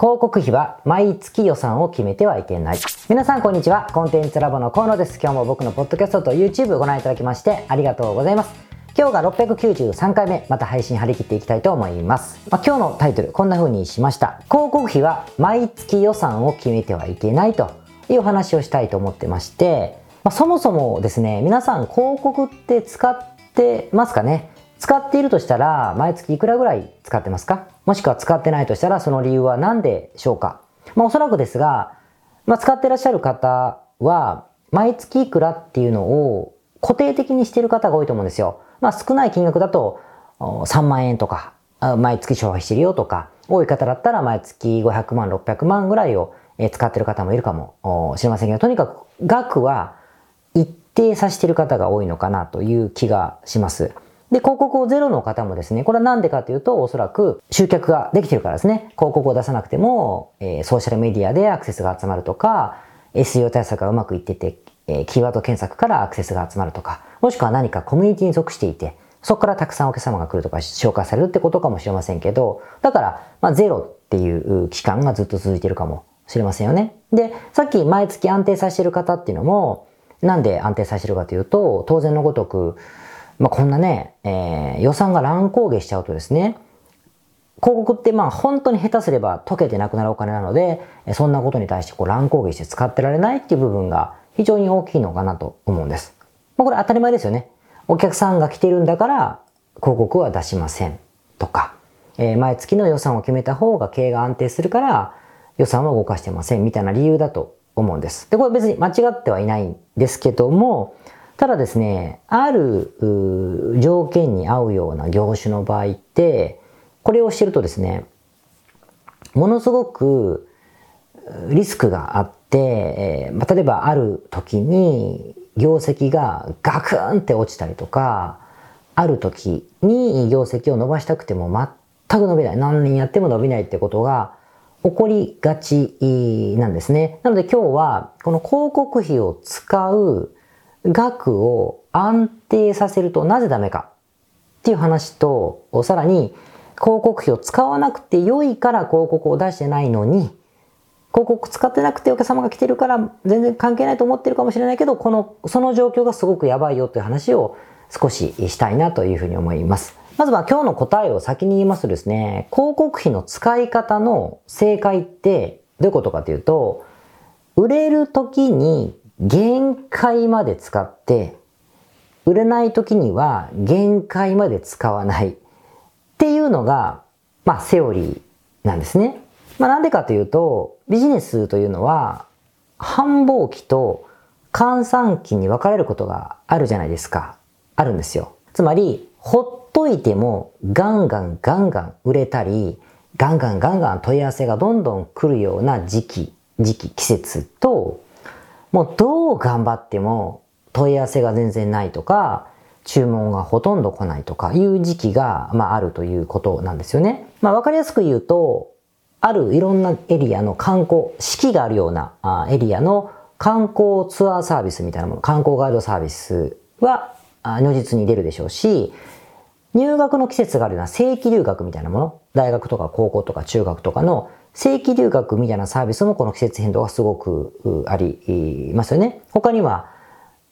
広告費は毎月予算を決めてはいけない。皆さんこんにちは。コンテンツラボの河野です。今日も僕のポッドキャストと YouTube をご覧いただきましてありがとうございます。今日が693回目、また配信張り切っていきたいと思います。まあ、今日のタイトル、こんな風にしました。広告費は毎月予算を決めてはいけないというお話をしたいと思ってまして、まあ、そもそもですね、皆さん広告って使ってますかね？使っているとしたら、毎月いくらぐらい使ってますか？もしくは使ってないとしたら、その理由は何でしょうか？まあ、おそらくですが、まあ、使ってらっしゃる方は、毎月いくらっていうのを固定的にしている方が多いと思うんですよ。まあ、少ない金額だと、3万円とか、毎月消費してるよとか、多い方だったら毎月500万、600万ぐらいを使ってる方もいるかもしれませんけど、とにかく額は一定させてる方が多いのかなという気がします。で、広告をゼロの方もですね、これはなんでかというと、おそらく集客ができてるからですね、広告を出さなくても、えー、ソーシャルメディアでアクセスが集まるとか、SEO 対策がうまくいってて、えー、キーワード検索からアクセスが集まるとか、もしくは何かコミュニティに属していて、そこからたくさんお客様が来るとか紹介されるってことかもしれませんけど、だから、まあ、ゼロっていう期間がずっと続いてるかもしれませんよね。で、さっき毎月安定させてる方っていうのも、なんで安定させてるかというと、当然のごとく、まあ、こんなね、えー、予算が乱高下しちゃうとですね、広告ってまあ本当に下手すれば溶けてなくなるお金なので、そんなことに対してこう乱高下して使ってられないっていう部分が非常に大きいのかなと思うんです。まあ、これ当たり前ですよね。お客さんが来てるんだから広告は出しませんとか、えー、毎月の予算を決めた方が経営が安定するから予算は動かしてませんみたいな理由だと思うんです。で、これ別に間違ってはいないんですけども、ただですね、ある条件に合うような業種の場合って、これをしてるとですね、ものすごくリスクがあって、ま、例えばある時に業績がガクンって落ちたりとか、ある時に業績を伸ばしたくても全く伸びない。何年やっても伸びないってことが起こりがちなんですね。なので今日はこの広告費を使う額を安定させるとなぜダメかっていう話と、さらに広告費を使わなくて良いから広告を出してないのに、広告使ってなくてお客様が来てるから全然関係ないと思ってるかもしれないけど、この、その状況がすごくやばいよという話を少ししたいなというふうに思います。まずは今日の答えを先に言いますとですね、広告費の使い方の正解ってどういうことかというと、売れる時に限界まで使って、売れない時には限界まで使わないっていうのが、まあ、セオリーなんですね。まあ、なんでかというと、ビジネスというのは、繁忙期と換算期に分かれることがあるじゃないですか。あるんですよ。つまり、ほっといてもガンガンガンガン売れたり、ガンガンガンガン問い合わせがどんどん来るような時期、時期、季節と、もうどう頑張っても問い合わせが全然ないとか、注文がほとんど来ないとかいう時期が、まあ、あるということなんですよね。まあ、わかりやすく言うと、あるいろんなエリアの観光、四季があるようなあエリアの観光ツアーサービスみたいなもの、観光ガイドサービスは如実に出るでしょうし、入学の季節があるような正規留学みたいなもの、大学とか高校とか中学とかの正規留学みたいなサービスもこの季節変動がすごくありますよね。他には、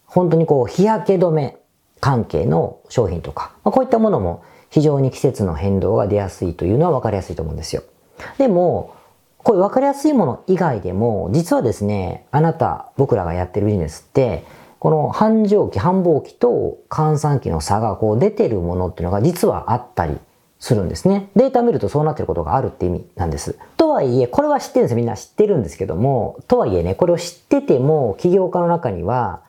本当にこう、日焼け止め関係の商品とか、まあ、こういったものも非常に季節の変動が出やすいというのは分かりやすいと思うんですよ。でも、こういう分かりやすいもの以外でも、実はですね、あなた、僕らがやってるビジネスって、この繁盛期、繁忙期と換算期の差がこう出てるものっていうのが実はあったりするんですね。データ見るとそうなってることがあるって意味なんです。とはいえ、これは知ってるんですみんな知ってるんですけども、とはいえね、これを知ってても、起業家の中には、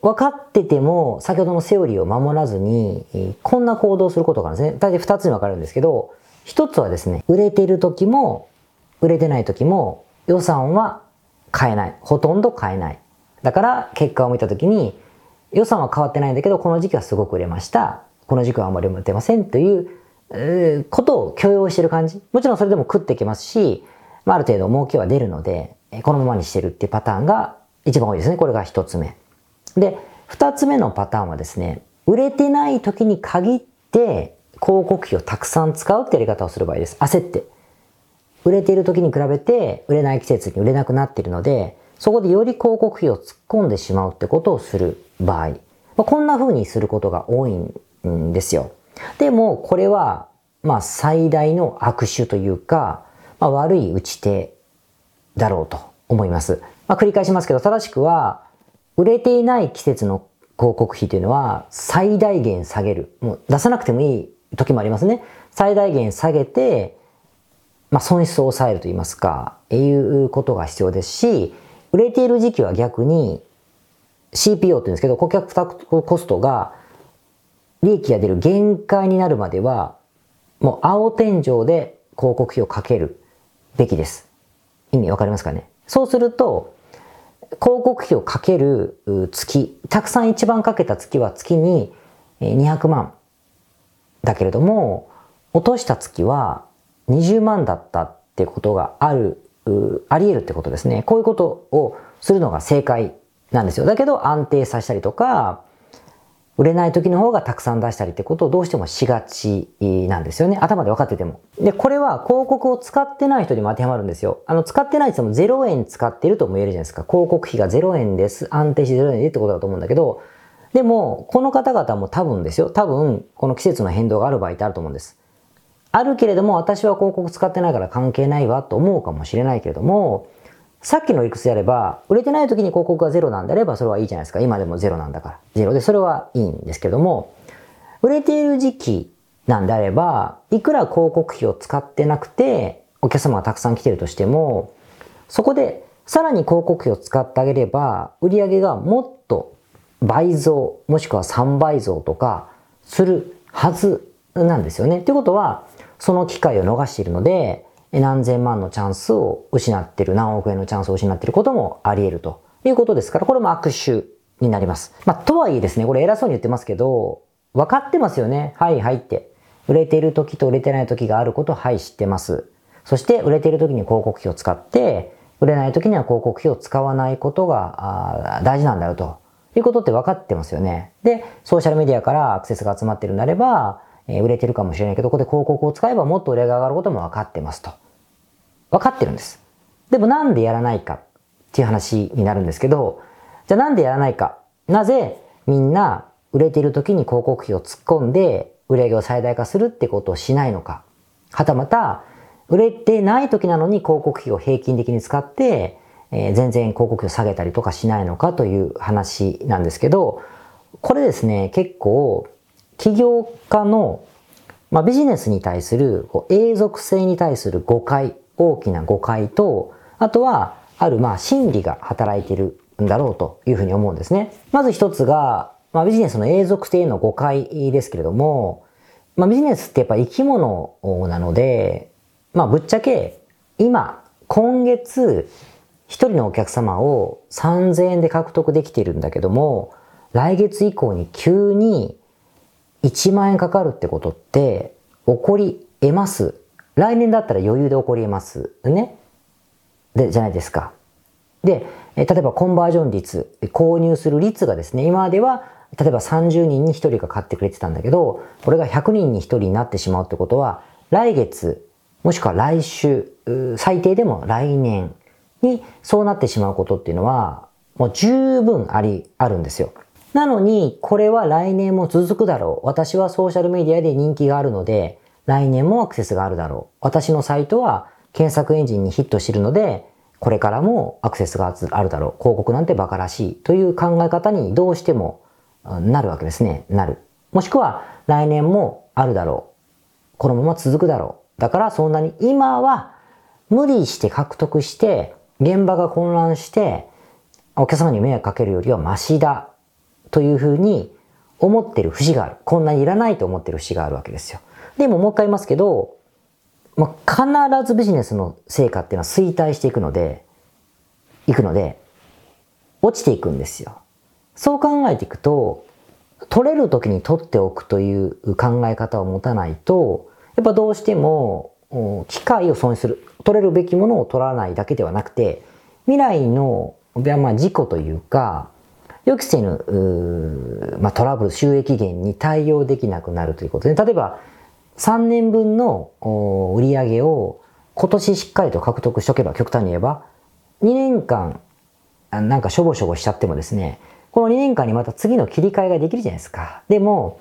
分かってても、先ほどのセオリーを守らずに、こんな行動することがあるんですね。大体2つに分かるんですけど、1つはですね、売れてる時も、売れてない時も、予算は変えない。ほとんど変えない。だから、結果を見た時に、予算は変わってないんだけど、この時期はすごく売れました。この時期はあんまり売れてませんということを許容してる感じ。もちろんそれでも食ってきますし、まあ、ある程度儲けは出るので、このままにしてるっていうパターンが一番多いですね。これが一つ目。で、二つ目のパターンはですね、売れてない時に限って広告費をたくさん使うってやり方をする場合です。焦って。売れている時に比べて売れない季節に売れなくなっているので、そこでより広告費を突っ込んでしまうってことをする場合、まあ、こんな風にすることが多いんですよ。でも、これは、まあ最大の悪手というか、まあ、悪い打ち手だろうと思います。まあ、繰り返しますけど、正しくは、売れていない季節の広告費というのは最大限下げる。もう出さなくてもいい時もありますね。最大限下げて、まあ、損失を抑えると言いますか、いうことが必要ですし、売れている時期は逆に CPO って言うんですけど、顧客負担コストが利益が出る限界になるまでは、もう青天井で広告費をかけるべきです。意味わかりますかね？そうすると、広告費をかける月、たくさん一番かけた月は月に200万だけれども、落とした月は20万だったってことがある、あり得るってことですね。こういうことをするのが正解なんですよ。だけど安定させたりとか、売れない時の方がたくさん出したりってことをどうしてもしがちなんですよね。頭で分かってても。で、これは広告を使ってない人にも当てはまるんですよ。あの、使ってない人も0円使ってるとも言えるじゃないですか。広告費が0円です。安定して0円でってことだと思うんだけど、でも、この方々も多分ですよ。多分、この季節の変動がある場合ってあると思うんです。あるけれども、私は広告使ってないから関係ないわと思うかもしれないけれども、さっきの理屈であれば、売れてない時に広告がゼロなんであれば、それはいいじゃないですか。今でもゼロなんだから。ゼロで、それはいいんですけども、売れている時期なんであれば、いくら広告費を使ってなくて、お客様がたくさん来てるとしても、そこでさらに広告費を使ってあげれば、売り上げがもっと倍増、もしくは3倍増とかするはずなんですよね。ということは、その機会を逃しているので、何千万のチャンスを失ってる、何億円のチャンスを失ってることもあり得るということですから、これも悪手になります。まあ、とはいえですね、これ偉そうに言ってますけど、分かってますよね。はいはいって。売れてる時と売れてない時があることはい知ってます。そして売れている時に広告費を使って、売れない時には広告費を使わないことが大事なんだよということって分かってますよね。で、ソーシャルメディアからアクセスが集まってるんであれば、え売れてるかもしれないけど、ここで広告を使えばもっと売り上が上がることも分かってますと。分かってるんです。でもなんでやらないかっていう話になるんですけど、じゃあなんでやらないか。なぜみんな売れてる時に広告費を突っ込んで売り上げを最大化するってことをしないのか。はたまた、売れてない時なのに広告費を平均的に使って、えー、全然広告費を下げたりとかしないのかという話なんですけど、これですね、結構起業家の、まあ、ビジネスに対するこう永続性に対する誤解、大きな誤解と、あとは、あるまあ心理が働いているんだろうというふうに思うんですね。まず一つが、まあ、ビジネスの永続性への誤解ですけれども、まあ、ビジネスってやっぱ生き物なので、まあ、ぶっちゃけ今、今月、一人のお客様を3000円で獲得できているんだけども、来月以降に急に1万円かかるってことって起こり得ます。来年だったら余裕で起こり得ます。ね。で、じゃないですか。で、例えばコンバージョン率、購入する率がですね、今までは例えば30人に1人が買ってくれてたんだけど、これが100人に1人になってしまうってことは、来月、もしくは来週、最低でも来年にそうなってしまうことっていうのは、もう十分あり、あるんですよ。なのに、これは来年も続くだろう。私はソーシャルメディアで人気があるので、来年もアクセスがあるだろう。私のサイトは検索エンジンにヒットしてるので、これからもアクセスがあるだろう。広告なんて馬鹿らしい。という考え方にどうしてもなるわけですね。なる。もしくは、来年もあるだろう。このまま続くだろう。だからそんなに今は無理して獲得して、現場が混乱して、お客様に迷惑かけるよりはマシだというふうに思ってる節がある。こんなにいらないと思ってる節があるわけですよ。でももう一回言いますけど、まあ、必ずビジネスの成果っていうのは衰退していくので、いくので、落ちていくんですよ。そう考えていくと、取れる時に取っておくという考え方を持たないと、やっぱどうしても機会を損する。取れるべきものを取らないだけではなくて、未来の、まあ、事故というか、予期せぬ、まあ、トラブル、収益源に対応できなくなるということで、例えば3年分の売り上げを今年しっかりと獲得しとけば、極端に言えば、2年間、なんかしょぼしょぼしちゃってもですね、この2年間にまた次の切り替えができるじゃないですか。でも、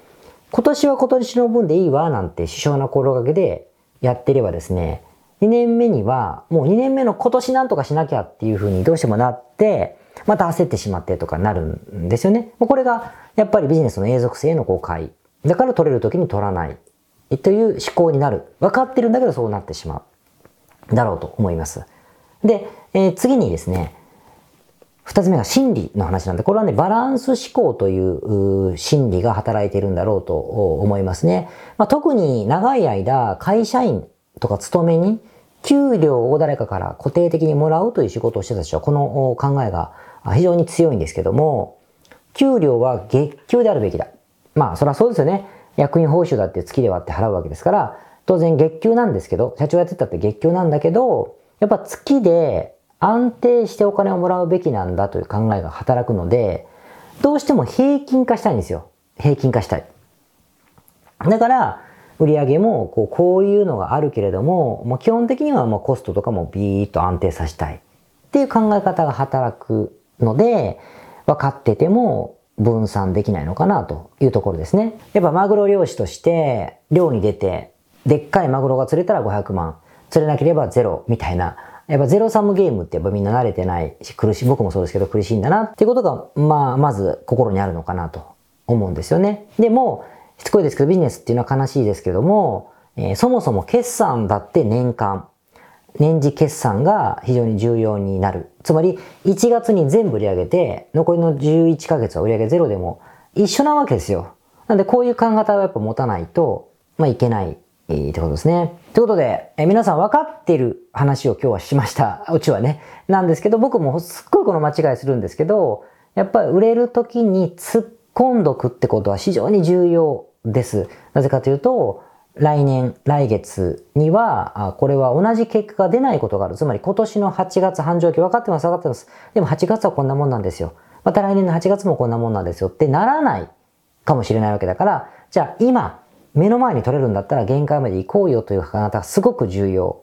今年は今年の分でいいわ、なんて首相な心がけでやってればですね、2年目には、もう2年目の今年なんとかしなきゃっていうふうにどうしてもなって、また焦ってしまってとかなるんですよね。これが、やっぱりビジネスの永続性への誤解。だから取れる時に取らない。という思考になる。分かってるんだけどそうなってしまう。だろうと思います。で、えー、次にですね、二つ目が心理の話なんで、これはね、バランス思考という心理が働いているんだろうと思いますね。まあ、特に長い間、会社員とか勤めに、給料を誰かから固定的にもらうという仕事をしてた人は、この考えが非常に強いんですけども、給料は月給であるべきだ。まあ、それはそうですよね。役員報酬だって月で割って払うわけですから、当然月給なんですけど、社長やってたって月給なんだけど、やっぱ月で安定してお金をもらうべきなんだという考えが働くので、どうしても平均化したいんですよ。平均化したい。だから、売り上げもこうこういうのがあるけれども、もう基本的にはもうコストとかもビーッと安定させたいっていう考え方が働くので、分かってても分散できないのかなというところですね。やっぱマグロ漁師として漁に出て、でっかいマグロが釣れたら500万、釣れなければゼロみたいな、やっぱゼロサムゲームってやっぱみんな慣れてないし、苦しい、僕もそうですけど苦しいんだなっていうことが、まあ、まず心にあるのかなと思うんですよね。でも、しつこいですけどビジネスっていうのは悲しいですけども、えー、そもそも決算だって年間、年次決算が非常に重要になる。つまり、1月に全部売り上げて、残りの11ヶ月は売り上げゼロでも一緒なわけですよ。なんで、こういう考え方をやっぱ持たないと、まあ、いけない、え、ってことですね。ということで、え、皆さん分かっている話を今日はしました。うちはね。なんですけど、僕もすっごいこの間違いするんですけど、やっぱり売れる時に突っ込んどくってことは非常に重要です。なぜかというと、来年、来月には、これは同じ結果が出ないことがある。つまり今年の8月繁盛期分かってます、分かってます。でも8月はこんなもんなんですよ。また来年の8月もこんなもんなんですよってならないかもしれないわけだから、じゃあ今、目の前に取れるんだったら限界まで行こうよという考え方がすごく重要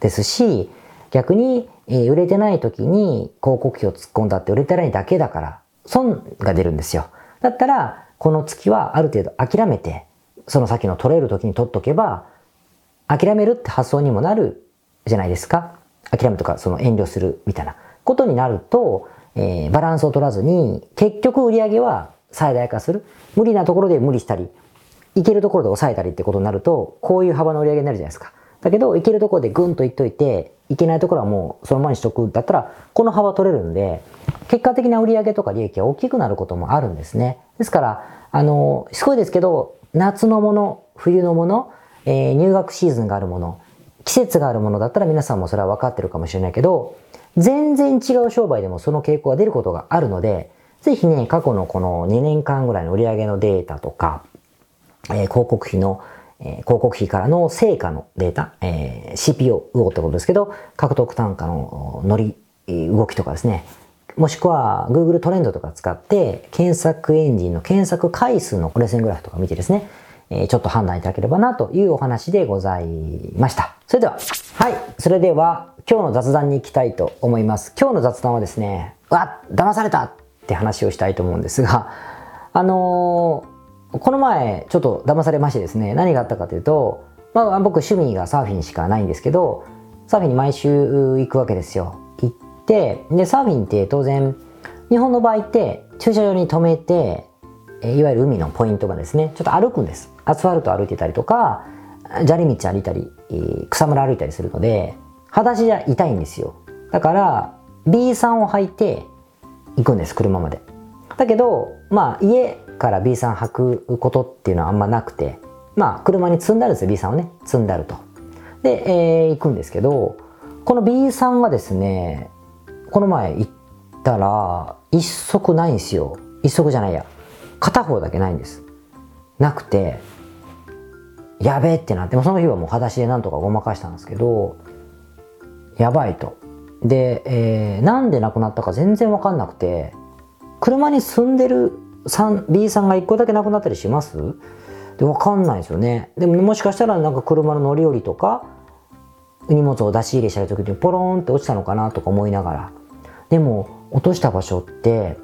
ですし、逆に、えー、売れてない時に広告費を突っ込んだって売れてないだけだから、損が出るんですよ。だったら、この月はある程度諦めて、その先の取れる時に取っとけば、諦めるって発想にもなるじゃないですか。諦めとかその遠慮するみたいなことになると、えー、バランスを取らずに、結局売り上げは最大化する。無理なところで無理したり、いけるところで抑えたりってことになると、こういう幅の売り上げになるじゃないですか。だけど、いけるところでぐんといっといて、いけないところはもうそのままにしとくだったら、この幅取れるんで、結果的な売り上げとか利益が大きくなることもあるんですね。ですから、あの、すごいですけど、夏のもの、冬のもの、えー、入学シーズンがあるもの、季節があるものだったら皆さんもそれは分かってるかもしれないけど、全然違う商売でもその傾向が出ることがあるので、ぜひね、過去のこの2年間ぐらいの売上のデータとか、えー、広告費の、えー、広告費からの成果のデータ、えー、CPO ってことですけど、獲得単価の乗り、動きとかですね、もしくは Google トレンドとか使って検索エンジンの検索回数のレセングラフとか見てですね、えちょっと判断いただければなというお話でございました。それでは、はい。それでは今日の雑談に行きたいと思います。今日の雑談はですね、わっ騙されたって話をしたいと思うんですが、あのー、この前ちょっと騙されましてですね、何があったかというと、まあ僕趣味がサーフィンしかないんですけど、サーフィンに毎週行くわけですよ。で、で、サーフィンって当然、日本の場合って駐車場に止めて、いわゆる海のポイントがですね、ちょっと歩くんです。アスファルト歩いてたりとか、砂利道歩いたり、草むら歩いたりするので、裸足じゃ痛いんですよ。だから、B さんを履いて行くんです、車まで。だけど、まあ、家から B さん履くことっていうのはあんまなくて、まあ、車に積んであるんですよ、B さんをね。積んであると。で、えー、行くんですけど、この B さんはですね、この前行ったら、一足ないんですよ。一足じゃないや。片方だけないんです。なくて、やべえってなって、その日はもう裸足でなんとかごまかしたんですけど、やばいと。で、えー、なんで亡くなったか全然わかんなくて、車に住んでる B さんが1個だけ亡くなったりします？で、わかんないですよね。でも、もしかしたらなんか車の乗り降りとか、荷物を出し入れした時にポロンって落ちたのかなとか思いながらでも落とした場所って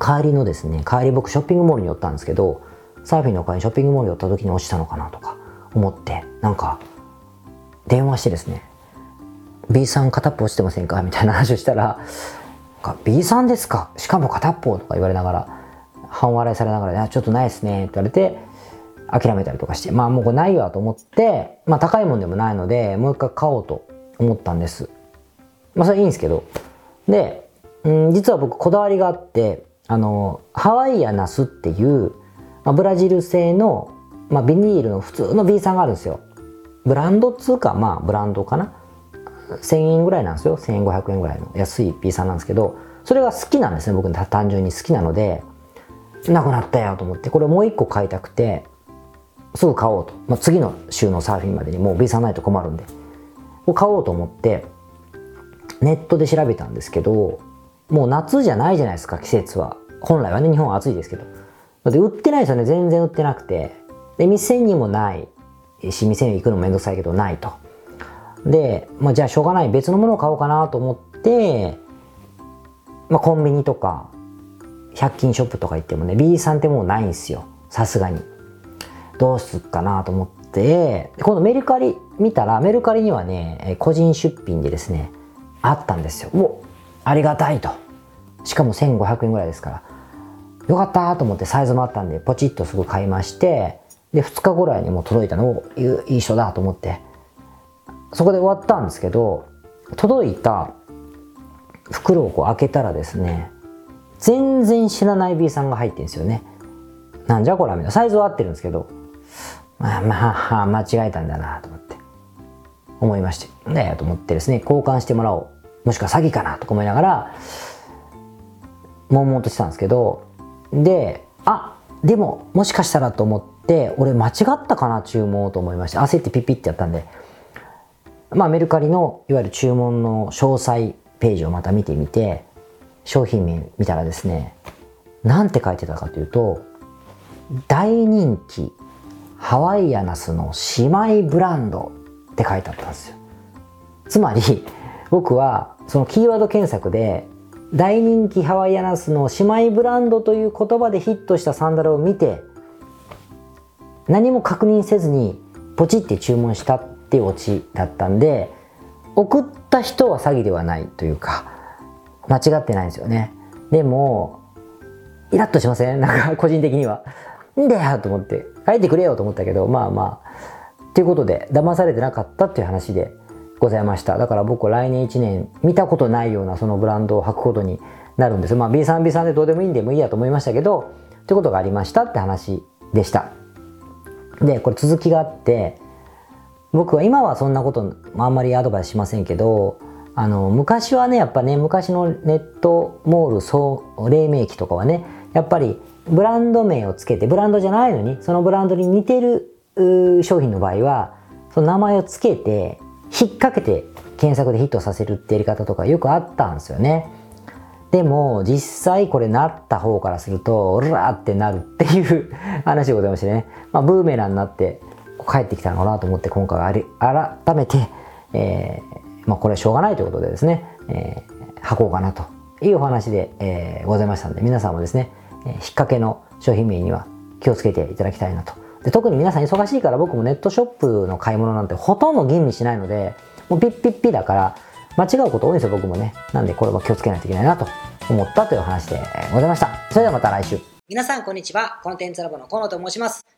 帰りのですね帰り僕ショッピングモールに寄ったんですけどサーフィンの会にショッピングモールに寄った時に落ちたのかなとか思ってなんか電話してですね B さん片っぽ落ちてませんか？みたいな話をしたら B さんですか？しかも片っぽとか言われながら半笑いされながら、ちょっとないですねって言われて諦めたりとかしてまあもうこれないわと思ってまあ高いもんでもないのでもう一回買おうと思ったんです。まあそれいいんですけどで、うん、実は僕こだわりがあってあのハワイアナスっていう、まあ、ブラジル製の、まあ、ビニールの普通の B さんがあるんですよ。ブランドっつうかまあブランドかな？1000円ぐらいなんですよ。1500円ぐらいの安い B さんなんですけどそれが好きなんですね。僕単純に好きなのでなくなったよと思って。これもう一個買いたくてすぐ買おうと、まあ、次の週のサーフィンまでにもう B さんないと困るんで。買おうと思ってネットで調べたんですけどもう夏じゃないじゃないですか季節は。本来はね日本は暑いですけど。で売ってないですよね。全然売ってなくて。で店にもない。し店に行くのもめんどくさいけどないと。で、まあ、じゃあしょうがない。別のものを買おうかなと思って、まあ、コンビニとか100均ショップとか行ってもね B さんってもうないんですよ。さすがに。どうすっかなと思って。今度メルカリ見たらメルカリにはね個人出品でですねあったんですよ。もうありがたいと。しかも1500円ぐらいですから。よかったと思ってサイズもあったんでポチッとすぐ買いましてで2日ぐらいにもう届いたのをいい人だと思って。そこで終わったんですけど届いた袋をこう開けたらですね全然知らない B さんが入ってるんですよね。なんじゃこらみたいな。サイズは合ってるんですけどまあまあ間違えたんだなと思って。思いましてねえと思ってですね交換してもらおう。もしくは詐欺かなとか思いながら悶々としてたんですけどであでももしかしたらと思って俺間違ったかな注文をと思いまして焦ってピッピッてやったんでまあメルカリのいわゆる注文の詳細ページをまた見てみて商品名見たらですねなんて書いてたかというと大人気ハワイアナスの姉妹ブランドって書いてあったんですよ。つまり僕はそのキーワード検索で大人気ハワイアナスの姉妹ブランドという言葉でヒットしたサンダルを見て何も確認せずにポチって注文したってオチだったんで送った人は詐欺ではないというか間違ってないんですよね。でもイラッとしません？なんか個人的には。んだよと思って書いてくれよと思ったけどまあまあ。ということで騙されてなかったっていう話で。ございました。だから僕来年1年見たことないようなそのブランドを履くことになるんです。まあ B3B3 でどうでもいいんでもいいやと思いましたけどということがありました。って話でしたでこれ続きがあって僕は今はそんなことあんまりアドバイスしませんけどあの昔はねやっぱね昔のネットモール総黎明期とかはねやっぱりブランド名をつけてブランドじゃないのにそのブランドに似てる商品の場合はその名前をつけて引っ掛けて検索でヒットさせるってやり方とかよくあったんですよね。でも実際これなった方からするとオラーってなるっていう 話でございましてね、まあ、ブーメランになって帰ってきたのかなと思って今回あり改めて、えー、まあ、これはしょうがないということでですね、えー、履こうかなというお話で、えー、ございましたので皆さんもですね、え引っ掛けの商品名には気をつけていただきたいなとで特に皆さん忙しいから僕もネットショップの買い物なんてほとんど吟味しないのでもうピッピッピだから間違うこと多いんですよ僕もね。なんでこれは気をつけないといけないなと思ったという話でございました。それではまた来週。皆さんこんにちは。コンテンツラボの河野と申します。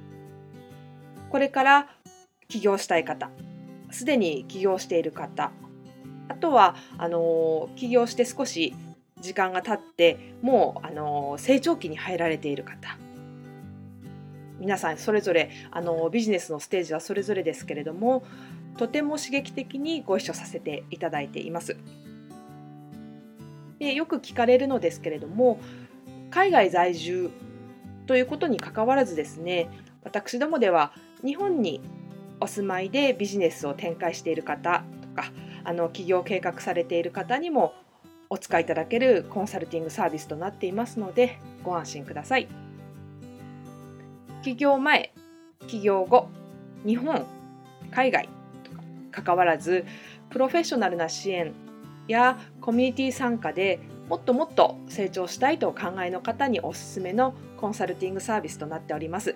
これから起業したい方すでに起業している方あとはあの起業して少し時間が経ってもうあの成長期に入られている方皆さんそれぞれあのビジネスのステージはそれぞれですけれどもとても刺激的にご一緒させていただいています。でよく聞かれるのですけれども海外在住ということにかかわらずですね私どもでは日本にお住まいでビジネスを展開している方とかあの起業計画されている方にもお使いいただけるコンサルティングサービスとなっていますのでご安心ください。起業前、起業後、日本、海外とか関わらずプロフェッショナルな支援やコミュニティ参加でもっともっと成長したいとお考えの方におすすめのコンサルティングサービスとなっております。